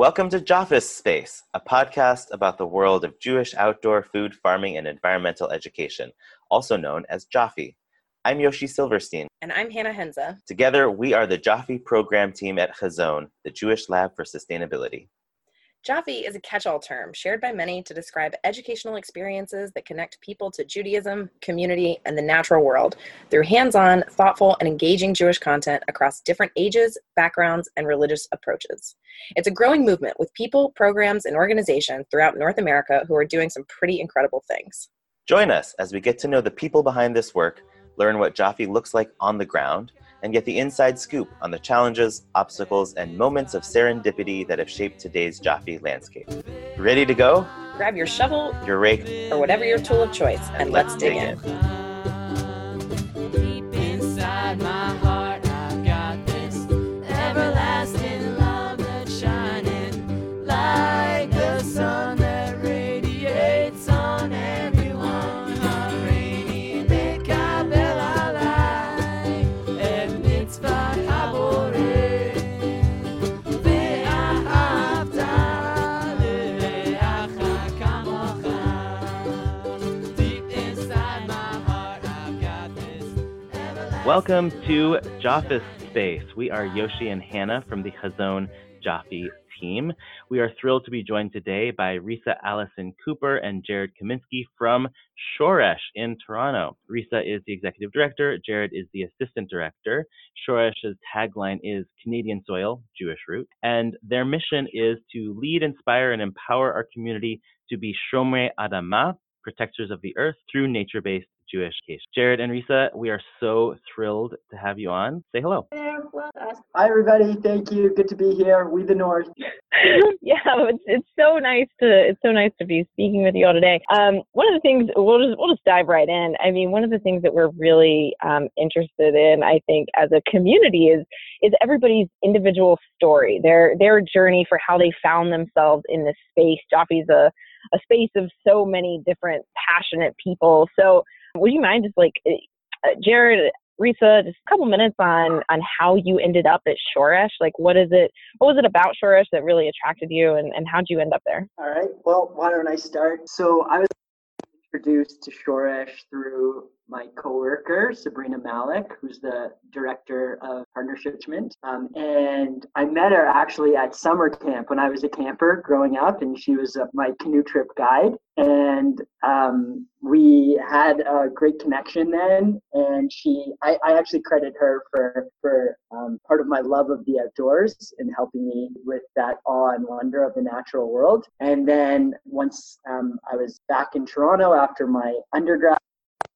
Welcome to JOFEE's Space, a podcast about the world of Jewish outdoor food farming and environmental education, also known as JOFEE. I'm Yoshi Silverstein. And I'm Hannah Henza. Together, we are the JOFEE program team at Hazon, the Jewish Lab for Sustainability. JOFEE is a catch all term shared by many to describe educational experiences that connect people to Judaism, community, and the natural world through hands on, thoughtful, and engaging Jewish content across different ages, backgrounds, and religious approaches. It's a growing movement with people, programs, and organizations throughout North America who are doing some pretty incredible things. Join us as we get to know the people behind this work, learn what JOFEE looks like on the ground, and get the inside scoop on the challenges, obstacles, and moments of serendipity that have shaped today's JOFEE landscape. Ready to go? Grab your shovel, your rake, or whatever your tool of choice, and, and let's, let's dig, dig in. in. Welcome to JOFEE's Space. We are Yoshi and Hannah from the Hazon JOFEE team. We are thrilled to be joined today by Risa Allison Cooper and Jared Kaminsky from Shoresh in Toronto. Risa is the executive director, Jared is the assistant director. Shoresh's tagline is Canadian soil, Jewish root, and their mission is to lead, inspire, and empower our community to be Shomrei Adama, protectors of the earth through nature based Jewish case. Jared and Risa, we are so thrilled to have you on. Say hello. Hi, everybody. Thank you. Good to be here. We the North. yeah, it's, it's so nice to it's so nice to be speaking with you all today. Um, one of the things we'll just we'll just dive right in. I mean, one of the things that we're really um, interested in, I think, as a community is is everybody's individual story, their their journey for how they found themselves in this space. JOFEE's a a space of so many different passionate people. So would you mind just like, eh, uh, Jared, Risa, just a couple minutes on on how you ended up at Shoresh? Like, what is it? What was it about Shoresh that really attracted you, and and how'd you end up there? All right. Well, why don't I start? So I was introduced to Shoresh through my coworker, Sabrina Malik, who's the director of partnership. Um, and I met her actually at summer camp when I was a camper growing up, and she was uh, my canoe trip guide. And um, we had a great connection then. And she, I, I actually credit her for for um, part of my love of the outdoors and helping me with that awe and wonder of the natural world. And then once um, I was back in Toronto after my undergrad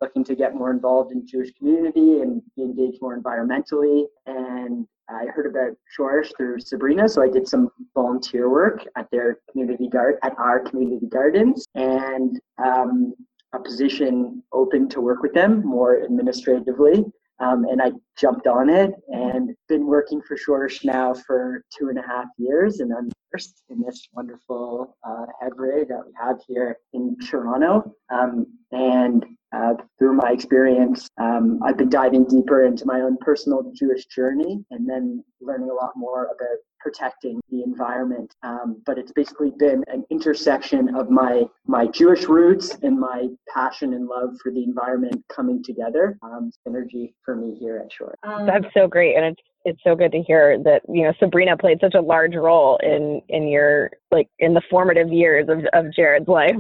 looking to get more involved in Jewish community and be engaged more environmentally. And I heard about Shoresh through Sabrina, so I did some volunteer work at their community guard at our community gardens, and um, a position open to work with them more administratively. Um, and I jumped on it and been working for Shoresh now for two and a half years, and I'm first in this wonderful uh, Hebre that we have here in Toronto. Um, and uh, through my experience, um, I've been diving deeper into my own personal Jewish journey and then learning a lot more about protecting the environment. Um, but it's basically been an intersection of my my Jewish roots and my passion and love for the environment coming together. Um, synergy for me here at Shore. That's so great, and it's it's so good to hear that you know Sabrina played such a large role in in your like in the formative years of of Jared's life.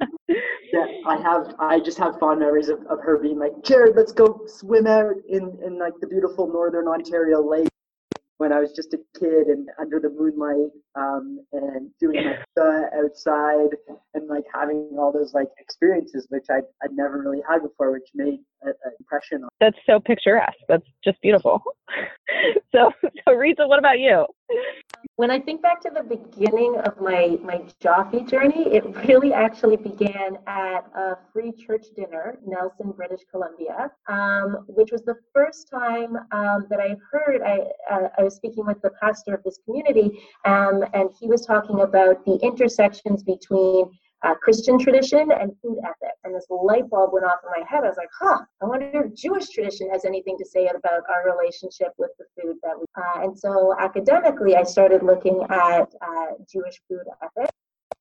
yeah, I have. I just have fond memories of, of her being like, Jared, let's go swim out in in like the beautiful northern Ontario lake when I was just a kid and under the moonlight um, and doing my stuff outside and like having all those like experiences which I'd, I'd never really had before, which made an impression on. That's so picturesque. That's just beautiful. so, so Risa, what about you? When I think back to the beginning of my, my JOFEE journey, it really actually began at a free church dinner, Nelson, British Columbia, um, which was the first time um, that I heard. I, uh, I was speaking with the pastor of this community, um, and he was talking about the intersections between uh, Christian tradition and food ethics. And this light bulb went off in my head. I was like, huh, I wonder if Jewish tradition has anything to say about our relationship with the food that we. Uh, and so academically, I started looking at uh, Jewish food ethics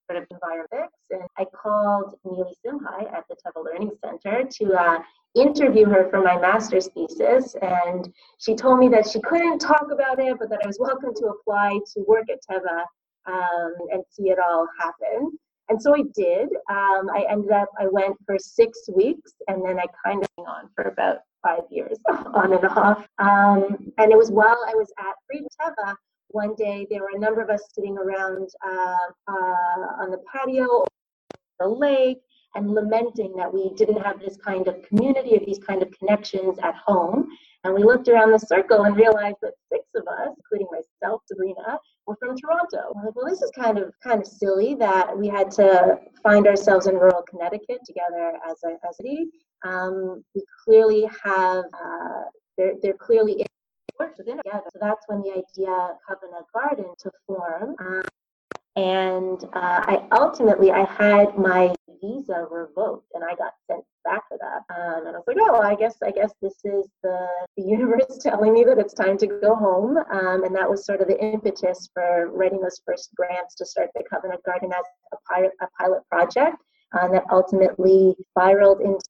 sort of environments. And I called Nili Simhai at the Teva Learning Center to uh, interview her for my master's thesis. And she told me that she couldn't talk about it, but that I was welcome to apply to work at Teva um, and see it all happen. And so I did. Um, I ended up, I went for six weeks and then I kind of went on for about five years, on and off. Um, and it was while I was at Freedman Teva one day there were a number of us sitting around uh, uh, on the patio, the lake, and lamenting that we didn't have this kind of community of these kind of connections at home. And we looked around the circle and realized that six of us, including myself, Sabrina, were from Toronto. Like, well, this is kind of kind of silly that we had to find ourselves in rural Connecticut together as a as a um, we clearly have uh, there there clearly worked within together. So that's when the idea Kavanah Garden to form. Um, and uh, I ultimately I had my visa revoked and I got sent back for that. Um, and I was like, oh, I guess I guess this is the, the universe telling me that it's time to go home. Um, and that was sort of the impetus for writing those first grants to start the Kavanah Garden as a pilot, a pilot project uh, that ultimately spiraled into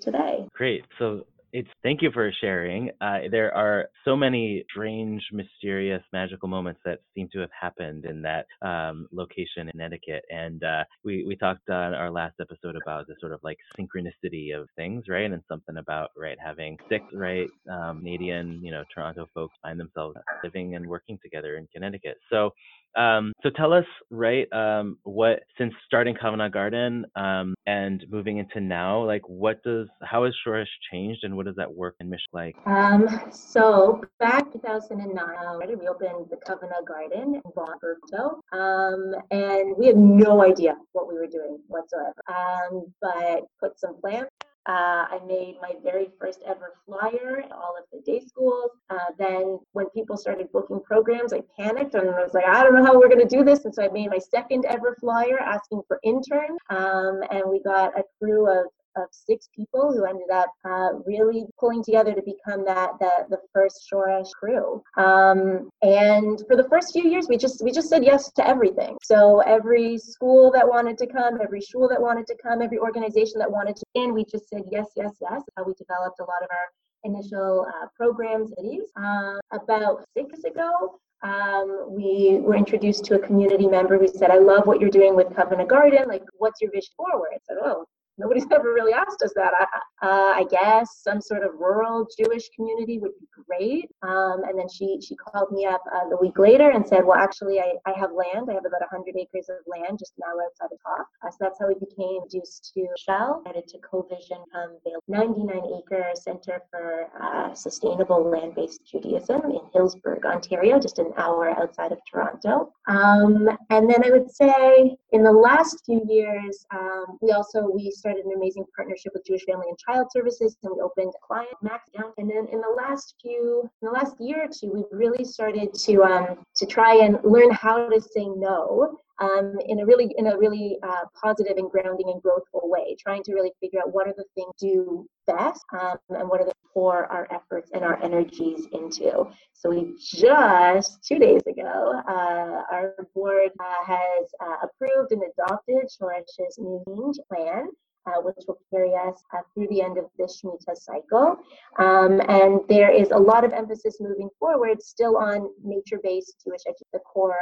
today. Great. So it's thank you for sharing. Uh, there are so many strange, mysterious, magical moments that seem to have happened in that um, location in Connecticut, and uh, we we talked on our last episode about the sort of like synchronicity of things, right? And something about right having six right um, Canadian, you know, Toronto folks find themselves living and working together in Connecticut. So um, so tell us, right, um, what since starting Kavanah Garden um, and moving into now, like what does how has Shoresh changed and what does that work in Michigan like? Um, so back 2009, we opened the Kavanah Garden in Vaughan, um, and we had no idea what we were doing whatsoever. Um, but put some plans uh, I made my very first ever flyer at all of the day schools. Uh, then, when people started booking programs, I panicked and I was like, I don't know how we're going to do this. And so I made my second ever flyer asking for interns. Um, and we got a crew of of six people who ended up uh, really pulling together to become that that the first Shoresh crew. Um, and for the first few years, we just we just said yes to everything. So every school that wanted to come, every shul that wanted to come, every organization that wanted to in, we just said yes, yes, yes. How we developed a lot of our initial uh, programs. Uh, about six years ago, um, we were introduced to a community member who said, I love what you're doing with Kavanah Garden. Like, what's your vision forward? I said, Oh, nobody's ever really asked us that. I, uh, I guess some sort of rural Jewish community would be great. Um, and then she she called me up uh, the week later and said, well, actually, I, I have land. I have about 100 acres of land just now outside of Talk. Uh, so that's how we became introduced to Shell, added to CoVision, um, 99 acre center for uh, sustainable land-based Judaism in Hillsburgh, Ontario, just an hour outside of Toronto. Um, and then I would say in the last few years, um, we also we started an amazing partnership with Jewish Family and Child Services, and we opened a client Max down. And then in the last few, in the last year or two, we've really started to um, to try and learn how to say no um, in a really in a really uh, positive and grounding and growthful way, trying to really figure out what are the things do best um, and what are the pour our efforts and our energies into. So we just two days ago, uh, our board uh, has uh, approved and adopted Shoresh's new plan uh, which will carry us uh, through the end of this Shemitah cycle. Um, and there is a lot of emphasis moving forward still on nature-based Jewish education, the core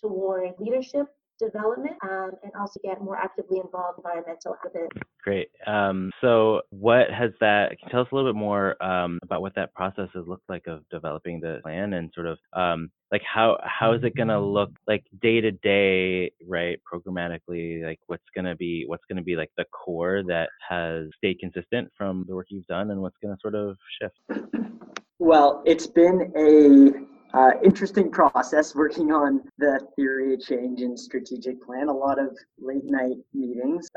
toward leadership development um, and also get more actively involved environmental it. Great. Um, so, what has that? Can you tell us a little bit more um, about what that process has looked like of developing the plan and sort of um, like how how is it going to look like day to day, right? Programmatically, like what's going to be what's going to be like the core that has stayed consistent from the work you've done, and what's going to sort of shift. Well, it's been a uh, interesting process working on the theory of change and strategic plan. A lot of late night meetings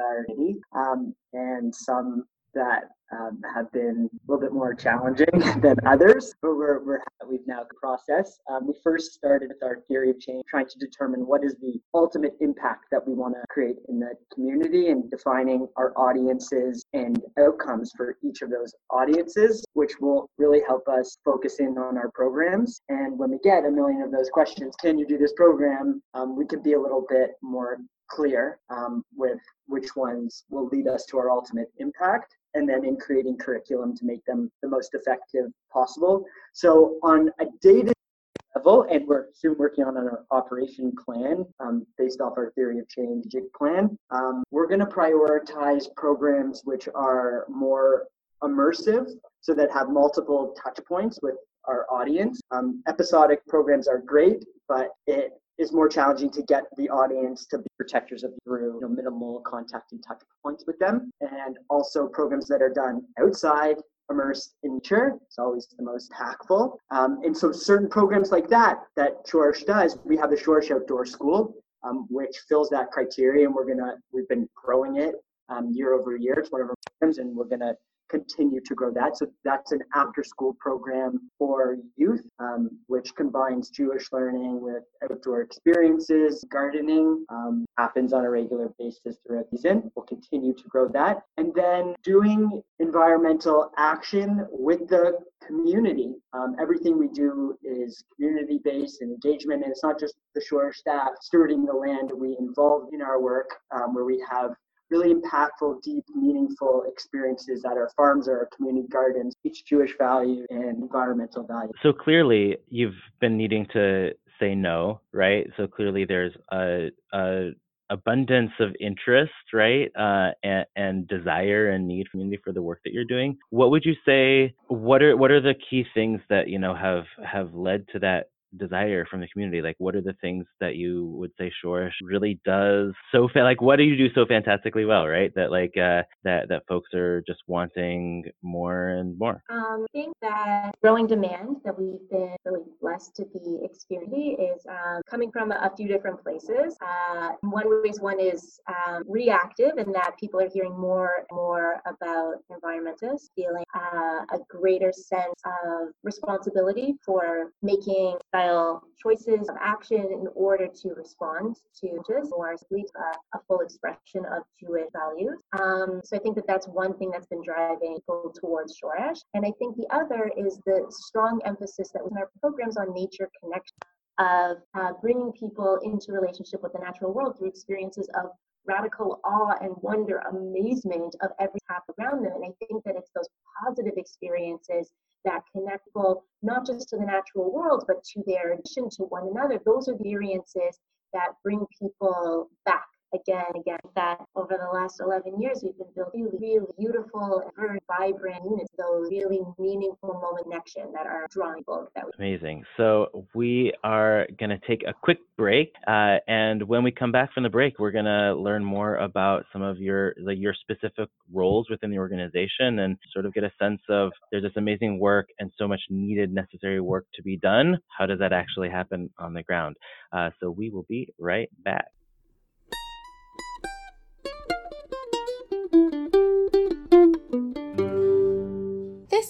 um, and some that um, have been a little bit more challenging than others, but we're, we're we've now processed. Um, we first started with our theory of change, trying to determine what is the ultimate impact that we want to create in the community and defining our audiences and outcomes for each of those audiences, which will really help us focus in on our programs. And when we get a million of those questions, can you do this program? Um, we can be a little bit more clear um, with which ones will lead us to our ultimate impact and then in creating curriculum to make them the most effective possible. So on a day-to level, and we're soon working on an operation plan um, based off our theory of change plan. Um, we're going to prioritize programs which are more immersive, so that have multiple touch points with our audience. Um, episodic programs are great, but it is more challenging to get the audience to be protectors of through you know, minimal contact and touch points with them. And also programs that are done outside, immersed in nature, it's always the most impactful. Um, and so certain programs like that, that Shoresh does, we have the Shoresh Outdoor School, um, which fills that criteria and we're gonna, we've been growing it um, year over year. It's one of our programs and we're gonna continue to grow that. So that's an after school program for youth, um, which combines Jewish learning with outdoor experiences. Gardening um, happens on a regular basis throughout the season. We'll continue to grow that. And then doing environmental action with the community. Um, everything we do is community based and engagement. And it's not just the shore staff stewarding the land we involve in our work, um, where we have really impactful, deep, meaningful experiences at our farms or our community gardens, each Jewish value and environmental value. So clearly, you've been needing to say no, right? So clearly, there's a, a abundance of interest, right, uh, and, and, desire and need community for the work that you're doing. What would you say? What are what are the key things that you know have have led to that desire from the community? Like, what are the things that you would say Shoresh really does so fa- like what do you do so fantastically well, right? That like uh, that that folks are just wanting more and more. Um, I think that growing demand that we've been really blessed to be experiencing is um, coming from a, few different places. Uh, one reason one is um, reactive, in that people are hearing more and more about environmentalists, feeling uh, a greater sense of responsibility for making lifestyle choices of action in order to respond to just or lead a, a full expression of Jewish values. Um, so I think that that's one thing that's been driving people towards Shoresh. And I think the other is the strong emphasis that was in our programs on nature connection of uh, bringing people into relationship with the natural world through experiences of radical awe and wonder, amazement of every tap around them. And I think that it's those positive experiences that connect people not just to the natural world, but to their addition to one another. Those are the experiences that bring people back again again that over the last 11 years we've been building really, really beautiful very vibrant units those really meaningful moment connection that are drawing people that we amazing. So we are going to take a quick break uh, and when we come back from the break we're going to learn more about some of your like your specific roles within the organization and sort of get a sense of there's this amazing work and so much needed necessary work to be done. How does that actually happen on the ground? Uh, so we will be right back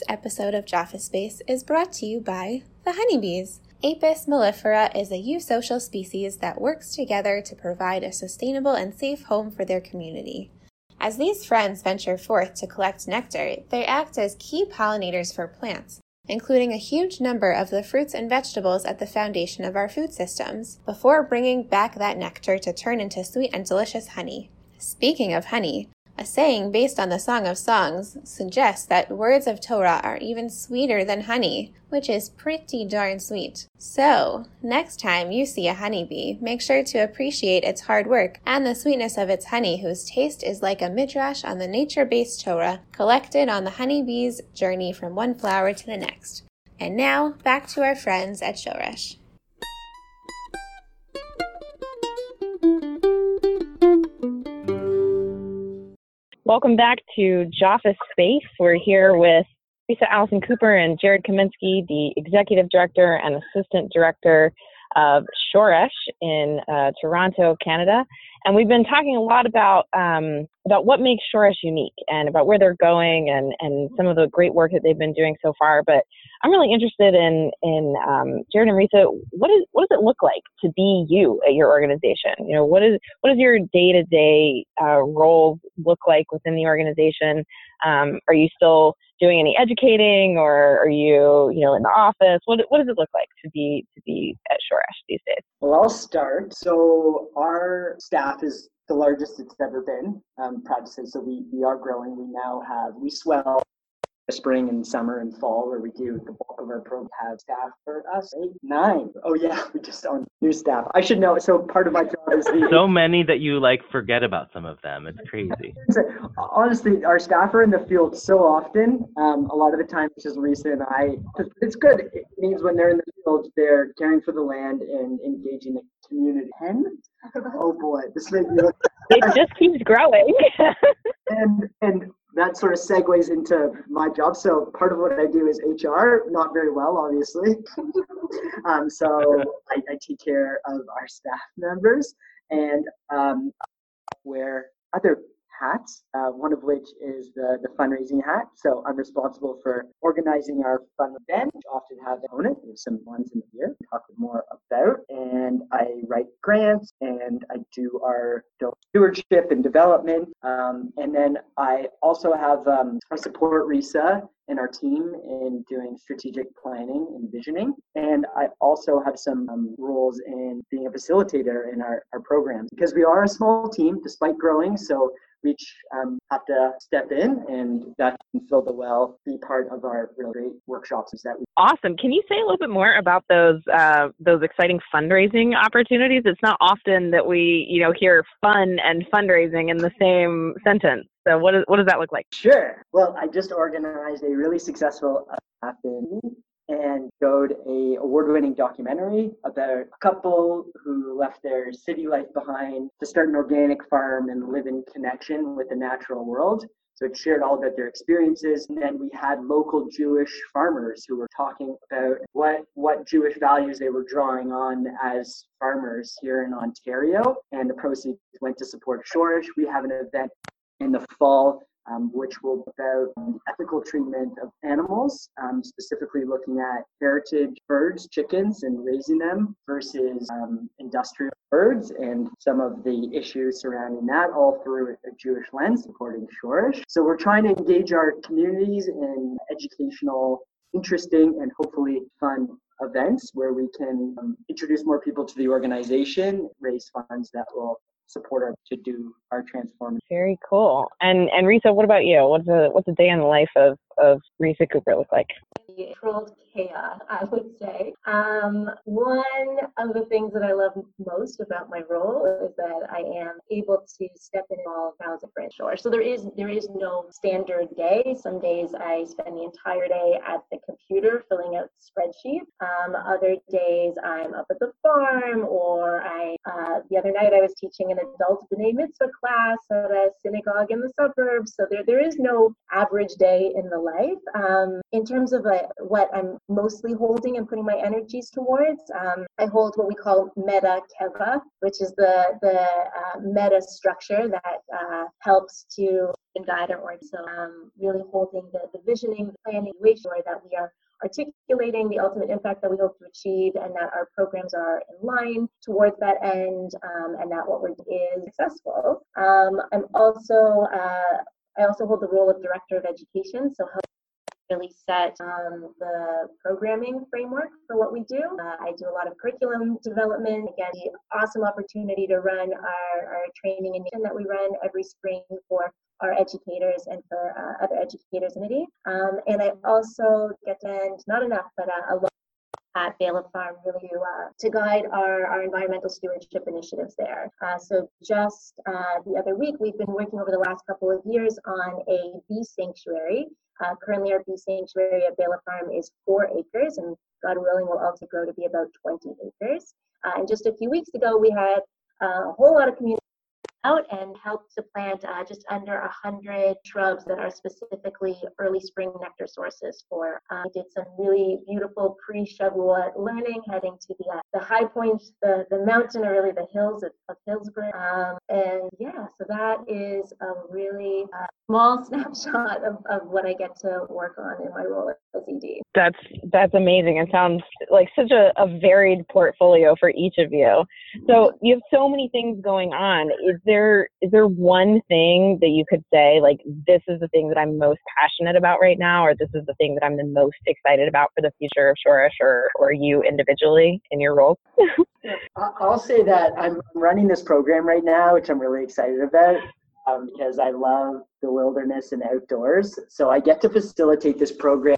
This episode of JOFEE Space is brought to you by the honeybees. Apis mellifera is a eusocial species that works together to provide a sustainable and safe home for their community. As these friends venture forth to collect nectar, they act as key pollinators for plants, including a huge number of the fruits and vegetables at the foundation of our food systems, before bringing back that nectar to turn into sweet and delicious honey. Speaking of honey, a saying based on the Song of Songs suggests that words of Torah are even sweeter than honey, which is pretty darn sweet. So, next time you see a honeybee, make sure to appreciate its hard work and the sweetness of its honey, whose taste is like a midrash on the nature based Torah collected on the honeybee's journey from one flower to the next. And now, back to our friends at Shoresh. Welcome back to JOFEE Space. We're here with Lisa Allison Cooper and Jared Kaminsky, the Executive Director and Assistant Director of Shoresh in uh, Toronto, Canada. And we've been talking a lot about um, about what makes Shoresh unique and about where they're going and and some of the great work that they've been doing so far. But I'm really interested in in um, Jared and Risa. What is what does it look like to be you at your organization? You know, what is what does your day to day role look like within the organization? Um, are you still doing any educating, or are you you know in the office? What what does it look like to be to be at Shoresh these days? Well, I'll start. So our staff is the largest it's ever been. I'm proud to say. So we, we are growing. We now have, we swell spring and summer and fall where we do the bulk of our program have staff for us. Eight nine. Oh yeah we just on new staff. I should know so part of my job is the, so many that you like forget about some of them. It's crazy. Honestly our staff are in the field so often um, a lot of the time it's just and i it's good. It means when they're in the field they're caring for the land and engaging the community. 10 oh boy. This makes me look it just keeps growing. And and that sort of segues into my job. So part of what I do is HR, not very well, obviously. um, so I, I, take care of our staff members and um, wear other hats, uh, one of which is the, the fundraising hat. So I'm responsible for organizing our fund event, which often have it. There's some ones in here to talk more about. And I write grants and I do our stewardship and development. Um, and then I also have, um, I support Risa and our team in doing strategic planning and visioning. And I also have some um, roles in being a facilitator in our, our programs because we are a small team despite growing. So we each um, have to step in and that can fill the well, be part of our really great workshops. Is that we- awesome? Can you say a little bit more about those uh, those exciting fundraising opportunities? It's not often that we you know hear fun and fundraising in the same sentence. So what, is, what does that look like? Sure. Well, I just organized a really successful uh, and showed a award-winning documentary about a couple who left their city life behind to start an organic farm and live in connection with the natural world. So it shared all about their experiences. And then we had local Jewish farmers who were talking about what, what Jewish values they were drawing on as farmers here in Ontario. And the proceeds went to support Shoresh. We have an event in the fall um, which will be about um, ethical treatment of animals, um, specifically looking at heritage birds, chickens, and raising them versus um, industrial birds and some of the issues surrounding that, all through a Jewish lens, according to Shoresh. So we're trying to engage our communities in educational, interesting, and hopefully fun events where we can um, introduce more people to the organization, raise funds that will support our to do our transformation. Very cool. And and Risa, what about you? What's a what's a day in the life of of Risa Cooper look like? Controlled chaos, I would say. Um, one of the things that I love most about my role is that I am able to step in all of branch shores. So there is there is no standard day. Some days I spend the entire day at the computer filling out spreadsheets. Um, other days I'm up at the farm, or I uh, the other night I was teaching an adult B'nai Mitzvah class at a synagogue in the suburbs. So there there is no average day in the life. Um, in terms of uh, what I'm mostly holding and putting my energies towards, um, I hold what we call meta keva, which is the the uh, meta structure that uh, helps to guide our org. So um, really holding the, the visioning, the planning, make sure that we are articulating the ultimate impact that we hope to achieve and that our programs are in line towards that end um, and that what we're is successful. Um, I'm also uh, I also hold the role of Director of Education, so help really set um, the programming framework for what we do. Uh, I do a lot of curriculum development. Again, the awesome opportunity to run our, our training and that we run every spring for our educators and for uh, other educators in the um, And I also get to end, not enough, but uh, a lot at Bela Farm really uh, to guide our, our environmental stewardship initiatives there. Uh, so just uh, the other week, we've been working over the last couple of years on a bee sanctuary. Uh, currently, our bee sanctuary at Bela Farm is four acres, and God willing, will also grow to be about 20 acres. Uh, and just a few weeks ago, we had a whole lot of community out and helped to plant uh, just under a hundred shrubs that are specifically early spring nectar sources for. Uh, did some really beautiful pre-Shavuot learning, heading to the uh, the high points, the the mountain, or really the hills of, of Hillsburgh. Um, and yeah, so that is a really uh, small snapshot of, of what I get to work on in my role as ED. That's that's amazing. It sounds like such a, a varied portfolio for each of you. So you have so many things going on. Is there is there one thing that you could say like this is the thing that I'm most passionate about right now, or this is the thing that I'm the most excited about for the future of Shoresh, or or you individually in your role? I'll say that I'm running this program right now, which I'm really excited about. Um, because I love the wilderness and outdoors. So I get to facilitate this program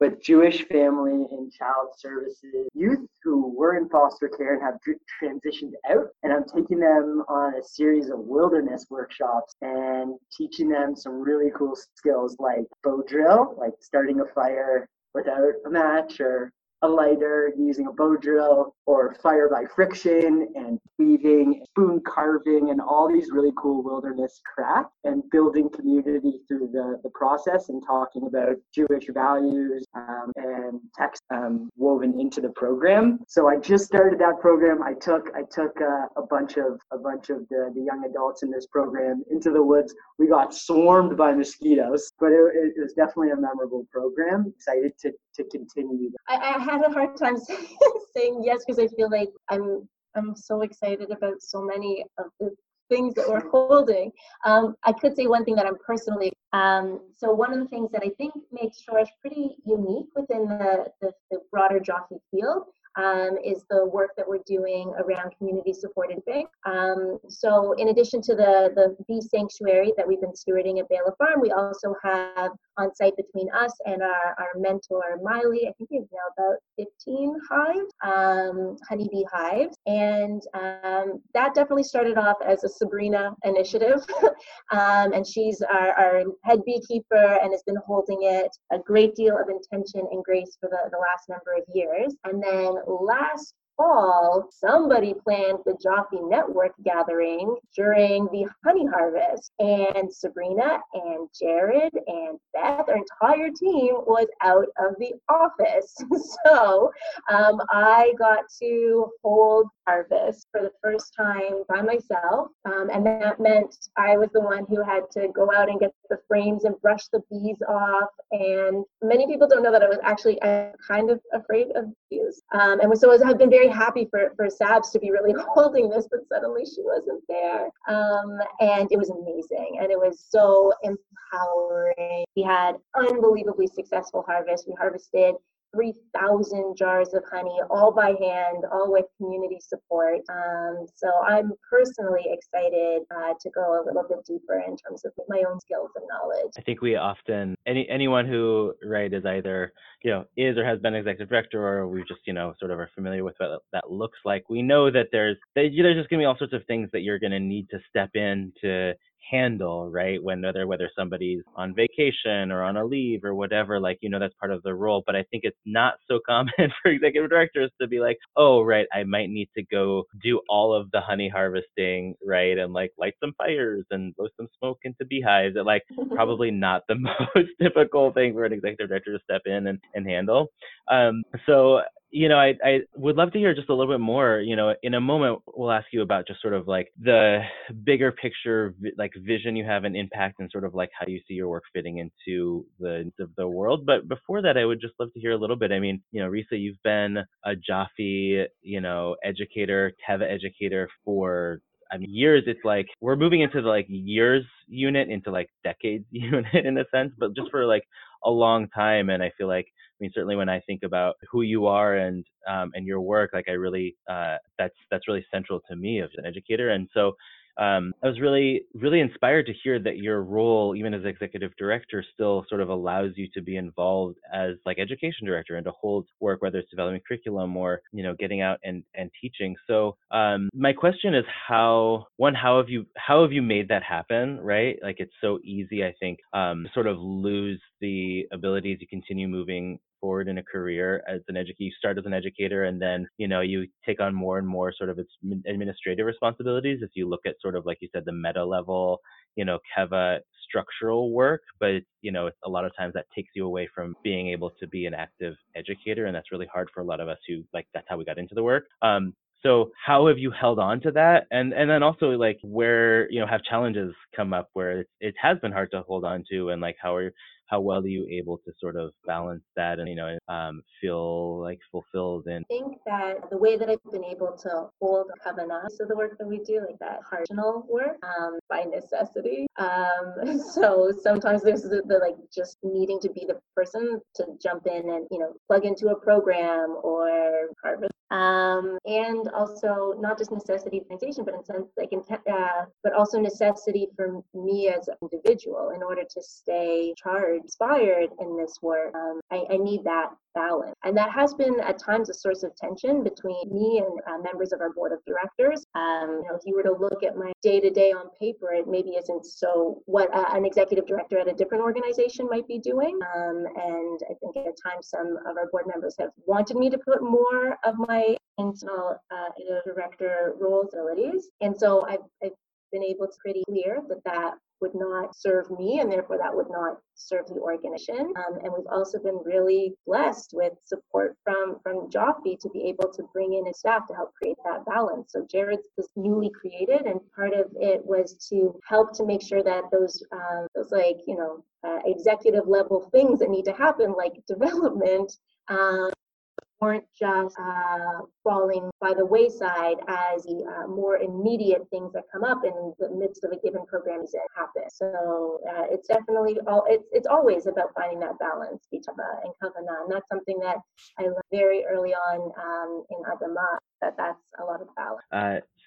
with Jewish family and child services youth who were in foster care and have transitioned out. And I'm taking them on a series of wilderness workshops and teaching them some really cool skills like bow drill, like starting a fire without a match or a lighter using a bow drill or fire by friction and weaving, spoon carving, and all these really cool wilderness craft and building community through the, the process and talking about Jewish values um, and text um, woven into the program. So I just started that program. I took I took uh, a bunch of a bunch of the, the young adults in this program into the woods. We got swarmed by mosquitoes, but it, it was definitely a memorable program. Excited to to continue. I, I had a hard time saying yes because I feel like I'm I'm so excited about so many of the things that we're holding. Um, I could say one thing that I'm personally. Um, so one of the things that I think makes Shoresh pretty unique within the, the, the broader JOFEE field um, is the work that we're doing around community supported living. Um, so in addition to the, the bee sanctuary that we've been stewarding at Bela Farm, we also have on site between us and our, our mentor, Miley, I think we have now about 15 hives, um, honeybee hives. And um, that definitely started off as a Sabrina initiative. Um, and she's our, our head beekeeper and has been holding it a great deal of intention and grace for the, the last number of years. And then last fall, somebody planned the JOFEE Network gathering during the honey harvest. And Sabrina and Jared and Beth, our entire team was out of the office. so um, I got to hold harvest for the first time by myself. Um, and that meant I was the one who had to go out and get the frames and brush the bees off. And many people don't know that I was actually kind of afraid of bees. Um, and so I've been very very happy for, for Sabs to be really holding this, but suddenly she wasn't there. Um, and it was amazing. And it was so empowering. We had unbelievably successful harvest. We harvested 3,000 jars of honey, all by hand, all with community support. Um, so I'm personally excited uh, to go a little bit deeper in terms of my own skills and knowledge. I think we often, any anyone who right is either you know is or has been executive director, or we just you know sort of are familiar with what that looks like. We know that there's there's just gonna be all sorts of things that you're gonna need to step in to handle, right? When whether whether somebody's on vacation or on a leave or whatever, like you know that's part of the role. But I think it's not so common for executive directors to be like, oh right, I might need to go do all of the honey harvesting, right, and like light some fires and blow some smoke into beehives. It like probably not the most typical thing for an executive director to step in and, and handle. Um, so you know, I, I would love to hear just a little bit more. You know, in a moment, we'll ask you about just sort of like the bigger picture, like vision you have and impact, and sort of like how you see your work fitting into the the world. But before that, I would just love to hear a little bit. I mean, you know, Risa, you've been a JOFEE, you know, educator, Teva educator for I mean, years, it's like we're moving into the like years unit into like decades unit in a sense, but just for like a long time. And I feel like I mean, certainly when I think about who you are and um, and your work, like I really uh, that's that's really central to me as an educator. And so um, I was really really inspired to hear that your role, even as executive director, still sort of allows you to be involved as like education director and to hold work, whether it's developing curriculum or you know getting out and and teaching. So um, my question is how one how have you how have you made that happen? Right, like it's so easy, I think, um, sort of lose the ability to continue moving forward in a career as an educator. You start as an educator, and then you know you take on more and more sort of its administrative responsibilities. If you look at sort of like you said, the meta level, you know, Keva structural work, but you know, a lot of times that takes you away from being able to be an active educator, and that's really hard for a lot of us who like that's how we got into the work. Um, so how have you held on to that? And and then also like where you know have challenges come up where it, it has been hard to hold on to, and like how are how well are you able to sort of balance that and you know um, feel like fulfilled and I think that the way that I've been able to hold kavanah so the work that we do like that marginal work um, by necessity um, so sometimes there's the, the, like just needing to be the person to jump in and you know plug into a program or harvest um, and also not just necessity organization but in sense like in, uh, but also necessity for me as an individual in order to stay charged inspired in this work, um, I, I, need that balance. And that has been at times a source of tension between me and uh, members of our board of directors. Um, you know, if you were to look at my day to day on paper, it maybe isn't so what uh, an executive director at a different organization might be doing. Um, and I think at times some of our board members have wanted me to put more of my internal uh, director roles abilities. And so I've, I've been able to pretty clear that that would not serve me and therefore that would not serve the organization. Um, and we've also been really blessed with support from from JOFEE to be able to bring in his staff to help create that balance. So Jared's was newly created and part of it was to help to make sure that those um, those like you know uh, executive level things that need to happen like development um, weren't just uh, falling by the wayside as the uh, more immediate things that come up in the midst of a given program happen. So uh, it's definitely all it's it's always about finding that balance between and kavanah, and that's something that I learned very early on um, in Adamah that that's a lot of balance.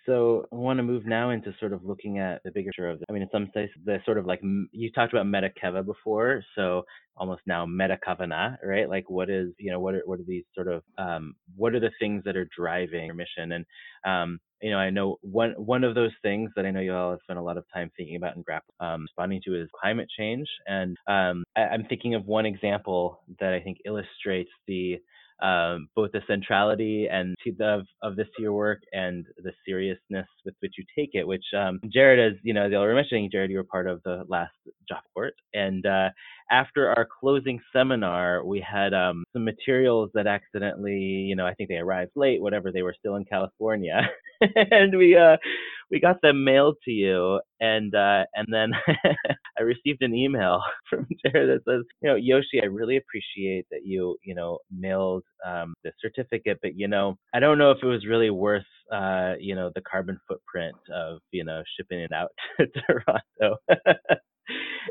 So I want to move now into sort of looking at the bigger picture of. The, I mean, in some sense, the sort of like you talked about meta keva before, so almost now meta kavana, right? Like, what is you know what are what are these sort of um, what are the things that are driving your mission? And um, you know, I know one one of those things that I know you all have spent a lot of time thinking about and grappling, um, responding to is climate change. And um, I, I'm thinking of one example that I think illustrates the um, both the centrality and of, of this your work and the seriousness with which you take it, which um, Jared, as you know, as you were mentioning, Jared, you were part of the last job court. And uh, after our closing seminar, we had um, some materials that accidentally, you know, I think they arrived late, whatever, they were still in California. and we uh, we got them mailed to you, and uh, and then I received an email from Jared that says, you know, Yoshi, I really appreciate that you you know mailed um, the certificate, but you know, I don't know if it was really worth uh, you know the carbon footprint of you know shipping it out to Toronto.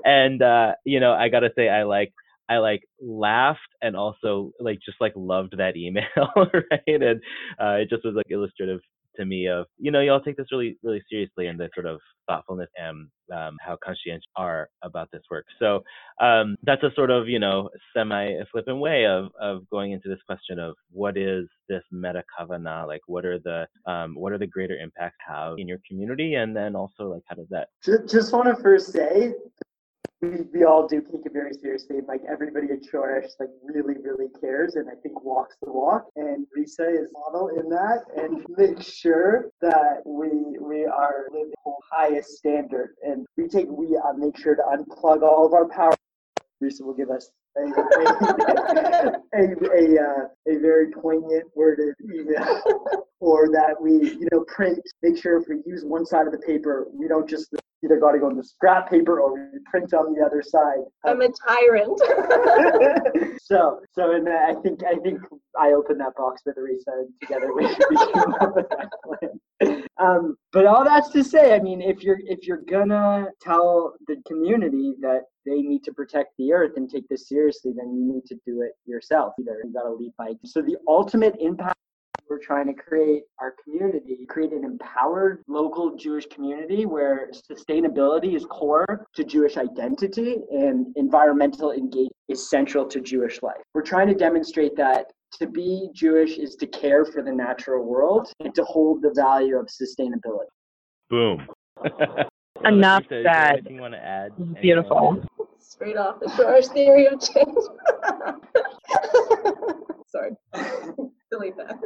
and uh, you know, I gotta say, I like. I like laughed and also like just like loved that email, right? And uh, it just was like illustrative to me of you know y'all take this really really seriously and the sort of thoughtfulness and um, how conscientious are about this work. So um, that's a sort of you know semi flippant way of of going into this question of what is this meta kavana like what are the um, what are the greater impacts have in your community? And then also like how does that just, just want to first say we, we all do take it very seriously. Like everybody at Shoresh like really, really cares and I think walks the walk. And Risa is model in that and make sure that we we are living the highest standard. And we take we uh, make sure to unplug all of our power. Risa will give us a a, a, a, uh, a very poignant worded email or that we you know print make sure if we use one side of the paper we don't just either got to go in the scrap paper or we print on the other side. I'm a tyrant. so, so, and I think I think I opened that box with Arisa, and together we, we came up with that plan. Um, but all that's to say, I mean, if you're if you're gonna tell the community that they need to protect the earth and take this seriously, then you need to do it yourself. Either you got to lead by. So the ultimate impact we're trying to create our community, create an empowered local Jewish community where sustainability is core to Jewish identity and environmental engagement is central to Jewish life. We're trying to demonstrate that to be Jewish is to care for the natural world and to hold the value of sustainability. Boom. Enough said. Anything you want to add? Beautiful. Straight off the George theory of change. Sorry. Delete that.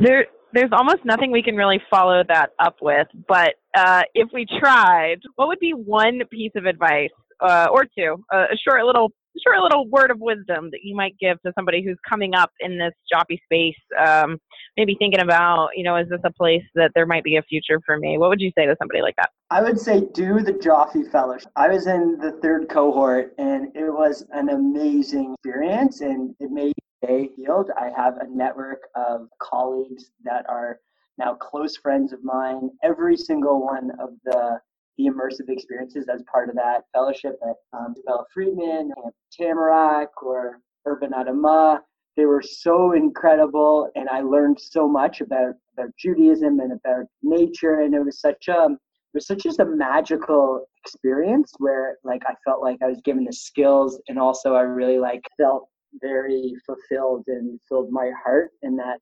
There, there's almost nothing we can really follow that up with. But uh, if we tried, what would be one piece of advice uh, or two, uh, a short little short little word of wisdom that you might give to somebody who's coming up in this JOFEE space, um, maybe thinking about, you know, is this a place that there might be a future for me? What would you say to somebody like that? I would say do the JOFEE Fellowship. I was in the third cohort and it was an amazing experience and it made me healed. I have a network of colleagues that are now close friends of mine. Every single one of the the immersive experiences as part of that fellowship at um, Bella Freedman, Camp Tamarack, or Urban Adamah. They were so incredible, and I learned so much about, about Judaism and about nature, and it was such a it was such just a magical experience where like I felt like I was given the skills, and also I really like felt very fulfilled and filled my heart in that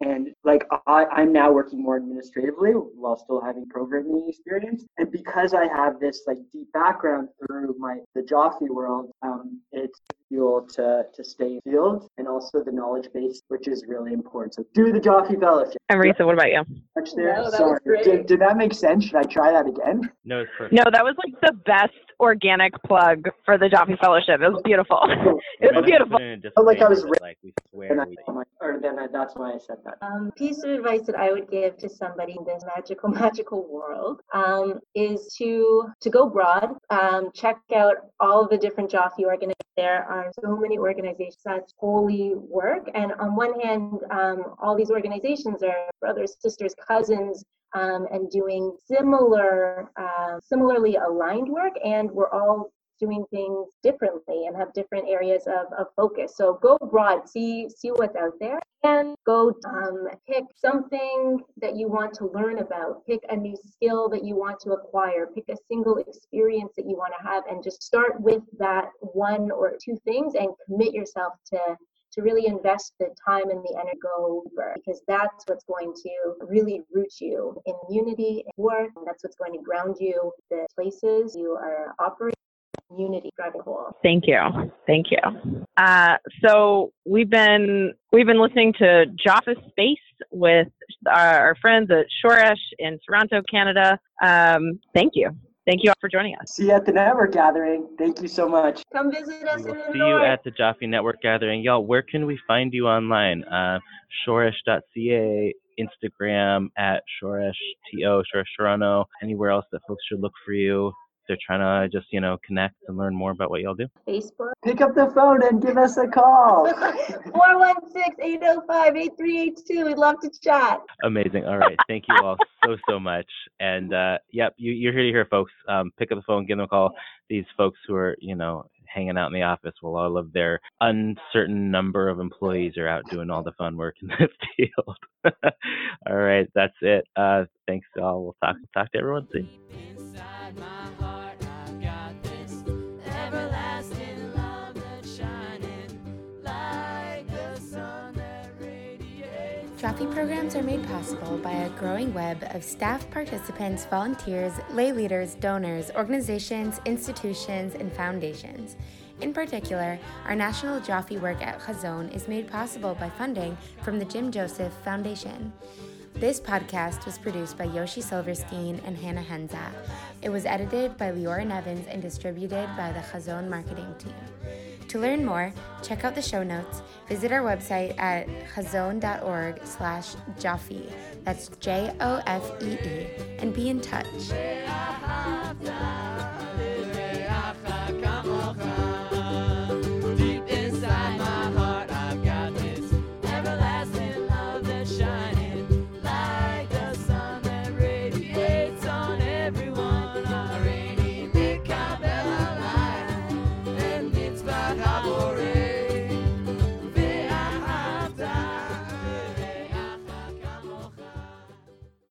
and like I, I'm now working more administratively while still having programming experience. And because I have this like deep background through my the JOFEE world, um, it's fuel to to stay in field and also the knowledge base, which is really important. So do the JOFEE Fellowship. And Risa, what about you? Much there. No, that was great. Did, did that make sense? Should I try that again? No, it's perfect. No, that was like the best organic plug for the JOFEE Fellowship. It was beautiful. it was beautiful. Oh, like I was Disclaimer that, like we swear And I, we or then I, that's why I said that. Um, piece of advice that I would give to somebody in this magical, magical world um, is to to go broad, um, check out all the different JOFEE organizations. There are so many organizations that holy work, and on one hand, um, all these organizations are brothers, sisters, cousins. Um, and doing similar, uh, similarly aligned work, and we're all doing things differently and have different areas of, of focus. So go broad, see see what's out there, and go um, pick something that you want to learn about. Pick a new skill that you want to acquire. Pick a single experience that you want to have, and just start with that one or two things, and commit yourself to to really invest the time and the energy deeper because that's what's going to really root you in unity and work. That's what's going to ground you the places you are operating unity driving whole. Thank you. Thank you. Uh, so we've been we've been listening to JOFEE Space with our, our friends at Shoresh in Toronto, Canada. Um, thank you. Thank you all for joining us. See you at the network gathering. Thank you so much. Come visit us We'll the see north. you at the JOFEE Network Gathering. Y'all, where can we find you online? Uh, Shoresh.ca, Instagram at Shoresh, T-O, Shoresh Toronto. Anywhere else that folks should look for you? If they're trying to just, you know, connect and learn more about what y'all do. Facebook. Pick up the phone and give us a call. 416-805-8382. We'd love to chat. Amazing. All right. Thank you all so, so much. And, uh, yep, you, you're here to hear, folks. Um, pick up the phone, give them a call. These folks who are, you know, hanging out in the office while all of their uncertain number of employees are out doing all the fun work in the field. all right. That's it. Uh, thanks to all. We'll talk, talk to everyone soon. Radiates. Programs are made possible by a growing web of staff, participants, volunteers, lay leaders, donors, organizations, institutions, and foundations. In particular, our national JOFEE work at Hazon is made possible by funding from the Jim Joseph Foundation. This podcast was produced by Yoshi Silverstein and Hannah Henza. It was edited by Leora Nevins and distributed by the Hazon marketing team. To learn more, check out the show notes, visit our website at hazon.org slash JOFEE, that's J-O-F-E-E, and be in touch.